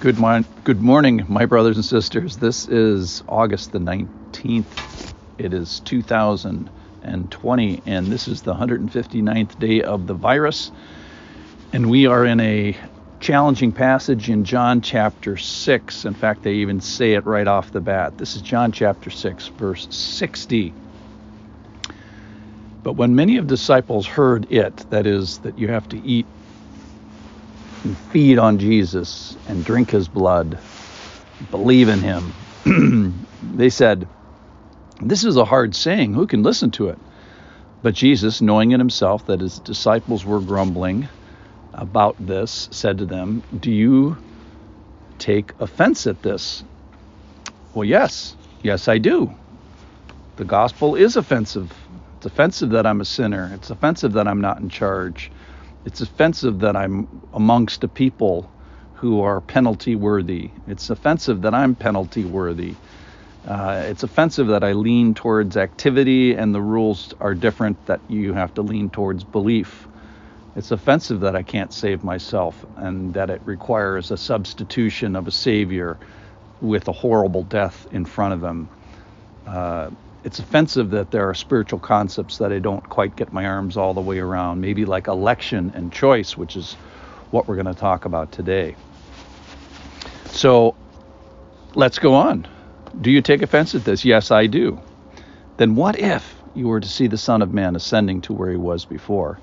Good, mon- good morning, my brothers and sisters. This is August the 19th. It is 2020, and this is the 159th day of the virus. And we are in a challenging passage in John chapter 6. In fact, they even say it right off the bat. This is John chapter 6, verse 60. But when many of the disciples heard it, that is, that you have to eat and feed on Jesus and drink his blood, believe in him. they said, This is a hard saying. Who can listen to it? But Jesus, knowing in himself that his disciples were grumbling about this, said to them, Do you take offense at this? Well, yes. Yes, I do. The gospel is offensive. It's offensive that I'm a sinner. It's offensive that I'm not in charge. It's offensive that I'm amongst a people who are penalty worthy. It's offensive that I'm penalty worthy. Uh, it's offensive that I lean towards activity and the rules are different, that you have to lean towards belief. It's offensive that I can't save myself and that it requires a substitution of a savior with a horrible death in front of him. Uh, it's offensive that there are spiritual concepts that I don't quite get my arms all the way around, maybe like election and choice, which is what we're going to talk about today. So let's go on. Do you take offense at this? Yes, I do. Then what if you were to see the Son of Man ascending to where he was before?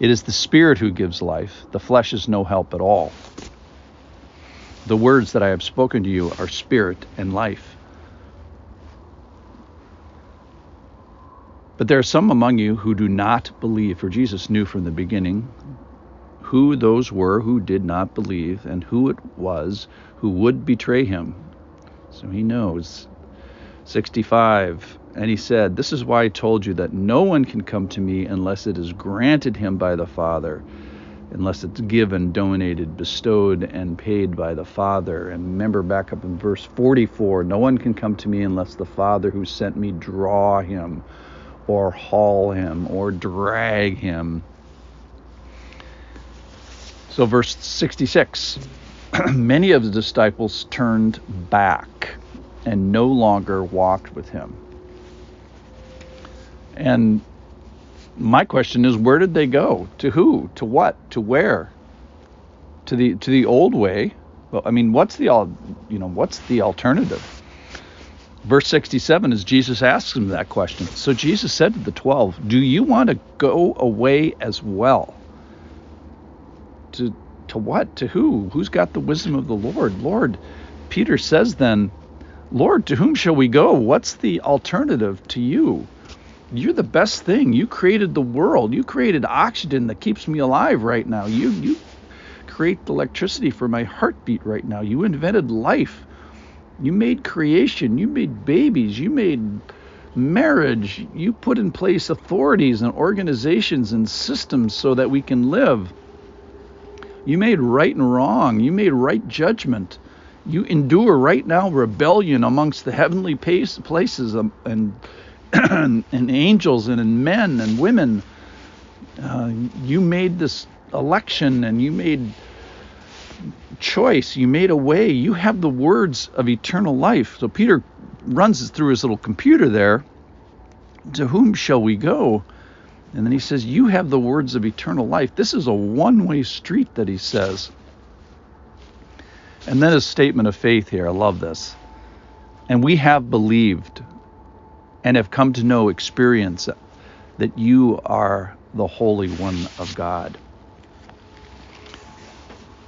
It is the Spirit who gives life, the flesh is no help at all. The words that I have spoken to you are spirit and life. But there are some among you who do not believe, for Jesus knew from the beginning who those were who did not believe and who it was who would betray him. So he knows. 65. And he said, This is why I told you that no one can come to me unless it is granted him by the Father, unless it's given, donated, bestowed, and paid by the Father. And remember back up in verse 44 no one can come to me unless the Father who sent me draw him or haul him or drag him. So, verse 66 many of the disciples turned back and no longer walked with him. And my question is where did they go? To who? To what? To where? To the to the old way? Well, I mean, what's the you know, what's the alternative? Verse 67 is Jesus asks him that question. So Jesus said to the 12, Do you want to go away as well? To, to what? To who? Who's got the wisdom of the Lord? Lord, Peter says then, Lord, to whom shall we go? What's the alternative to you? You're the best thing. You created the world. You created oxygen that keeps me alive right now. You you create the electricity for my heartbeat right now. You invented life. You made creation, you made babies, you made marriage, you put in place authorities and organizations and systems so that we can live. You made right and wrong, you made right judgment. You endure right now rebellion amongst the heavenly places and and, and angels and in men and women. Uh, you made this election and you made choice. You made a way. You have the words of eternal life. So Peter runs through his little computer there. To whom shall we go? And then he says, You have the words of eternal life. This is a one way street that he says. And then his statement of faith here. I love this. And we have believed and have come to know, experience that you are the Holy One of God.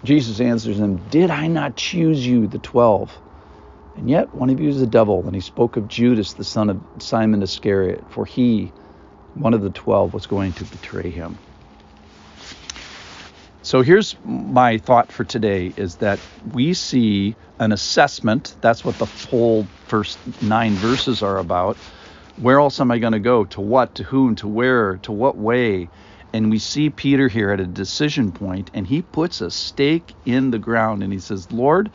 Jesus answers them, Did I not choose you, the twelve? And yet one of you is the devil. And he spoke of Judas, the son of Simon Iscariot, for he, one of the twelve, was going to betray him. So here's my thought for today is that we see an assessment. That's what the whole first nine verses are about. Where else am I going to go? To what? To whom? To where? To what way? And we see Peter here at a decision point, and he puts a stake in the ground and he says, Lord,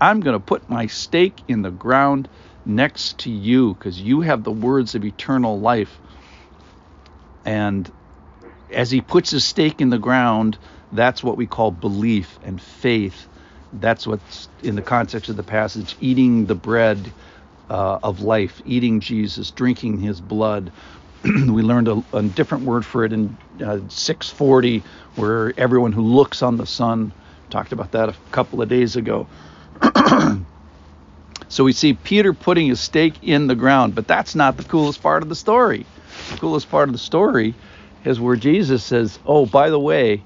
I'm going to put my stake in the ground next to you because you have the words of eternal life. And as he puts his stake in the ground, that's what we call belief and faith That's what's in the context of the passage eating the bread uh, of life, eating Jesus, drinking his blood. we learned a, a, different word for it in uh, 640, where everyone who looks on the Son talked about that a couple of days ago. so we see Peter putting his stake in the ground, but that's not the coolest part of the story. The coolest part of the story is where Jesus says, Oh, by the way,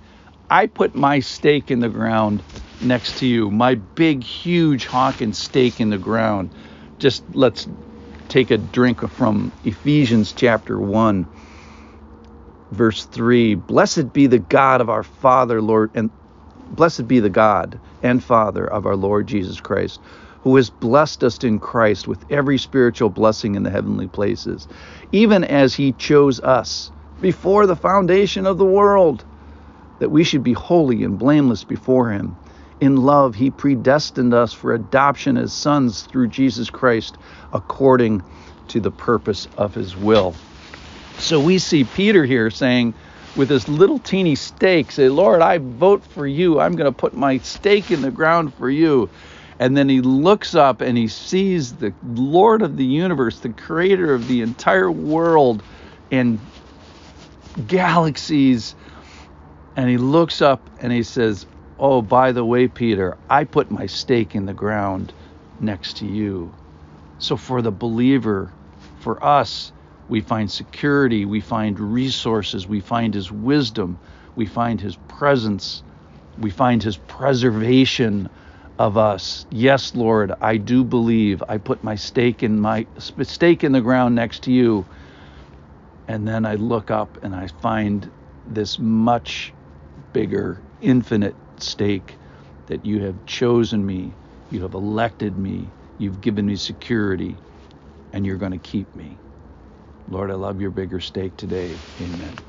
I put my stake in the ground next to you, my big, huge honking stake in the ground. Just let's take a drink from Ephesians chapter 1, verse 3. Blessed be the God of our Father, Lord, and blessed be the God and Father of our Lord Jesus Christ, who has blessed us in Christ with every spiritual blessing in the heavenly places, even as he chose us before the foundation of the world that we should be holy and blameless before Him. In love, He predestined us for adoption as sons through Jesus Christ, according to the purpose of His will. So we see Peter here saying, with this little teeny stake, say, Lord, I vote for you. I'm going to put my stake in the ground for you. And then he looks up and he sees the Lord of the universe, the creator of the entire world and galaxies and he looks up and he says, Oh, by the way, Peter, I put my stake in the ground next to you. So for the believer, for us, we find security, we find resources, we find his wisdom, we find his presence, we find his preservation of us. Yes, Lord, I do believe. I put my stake in my stake in the ground next to you. And then I look up and I find this much bigger, infinite stake that you have chosen me, you have elected me, you've given me security, and you're going to keep me. Lord, I love your bigger stake today. Amen.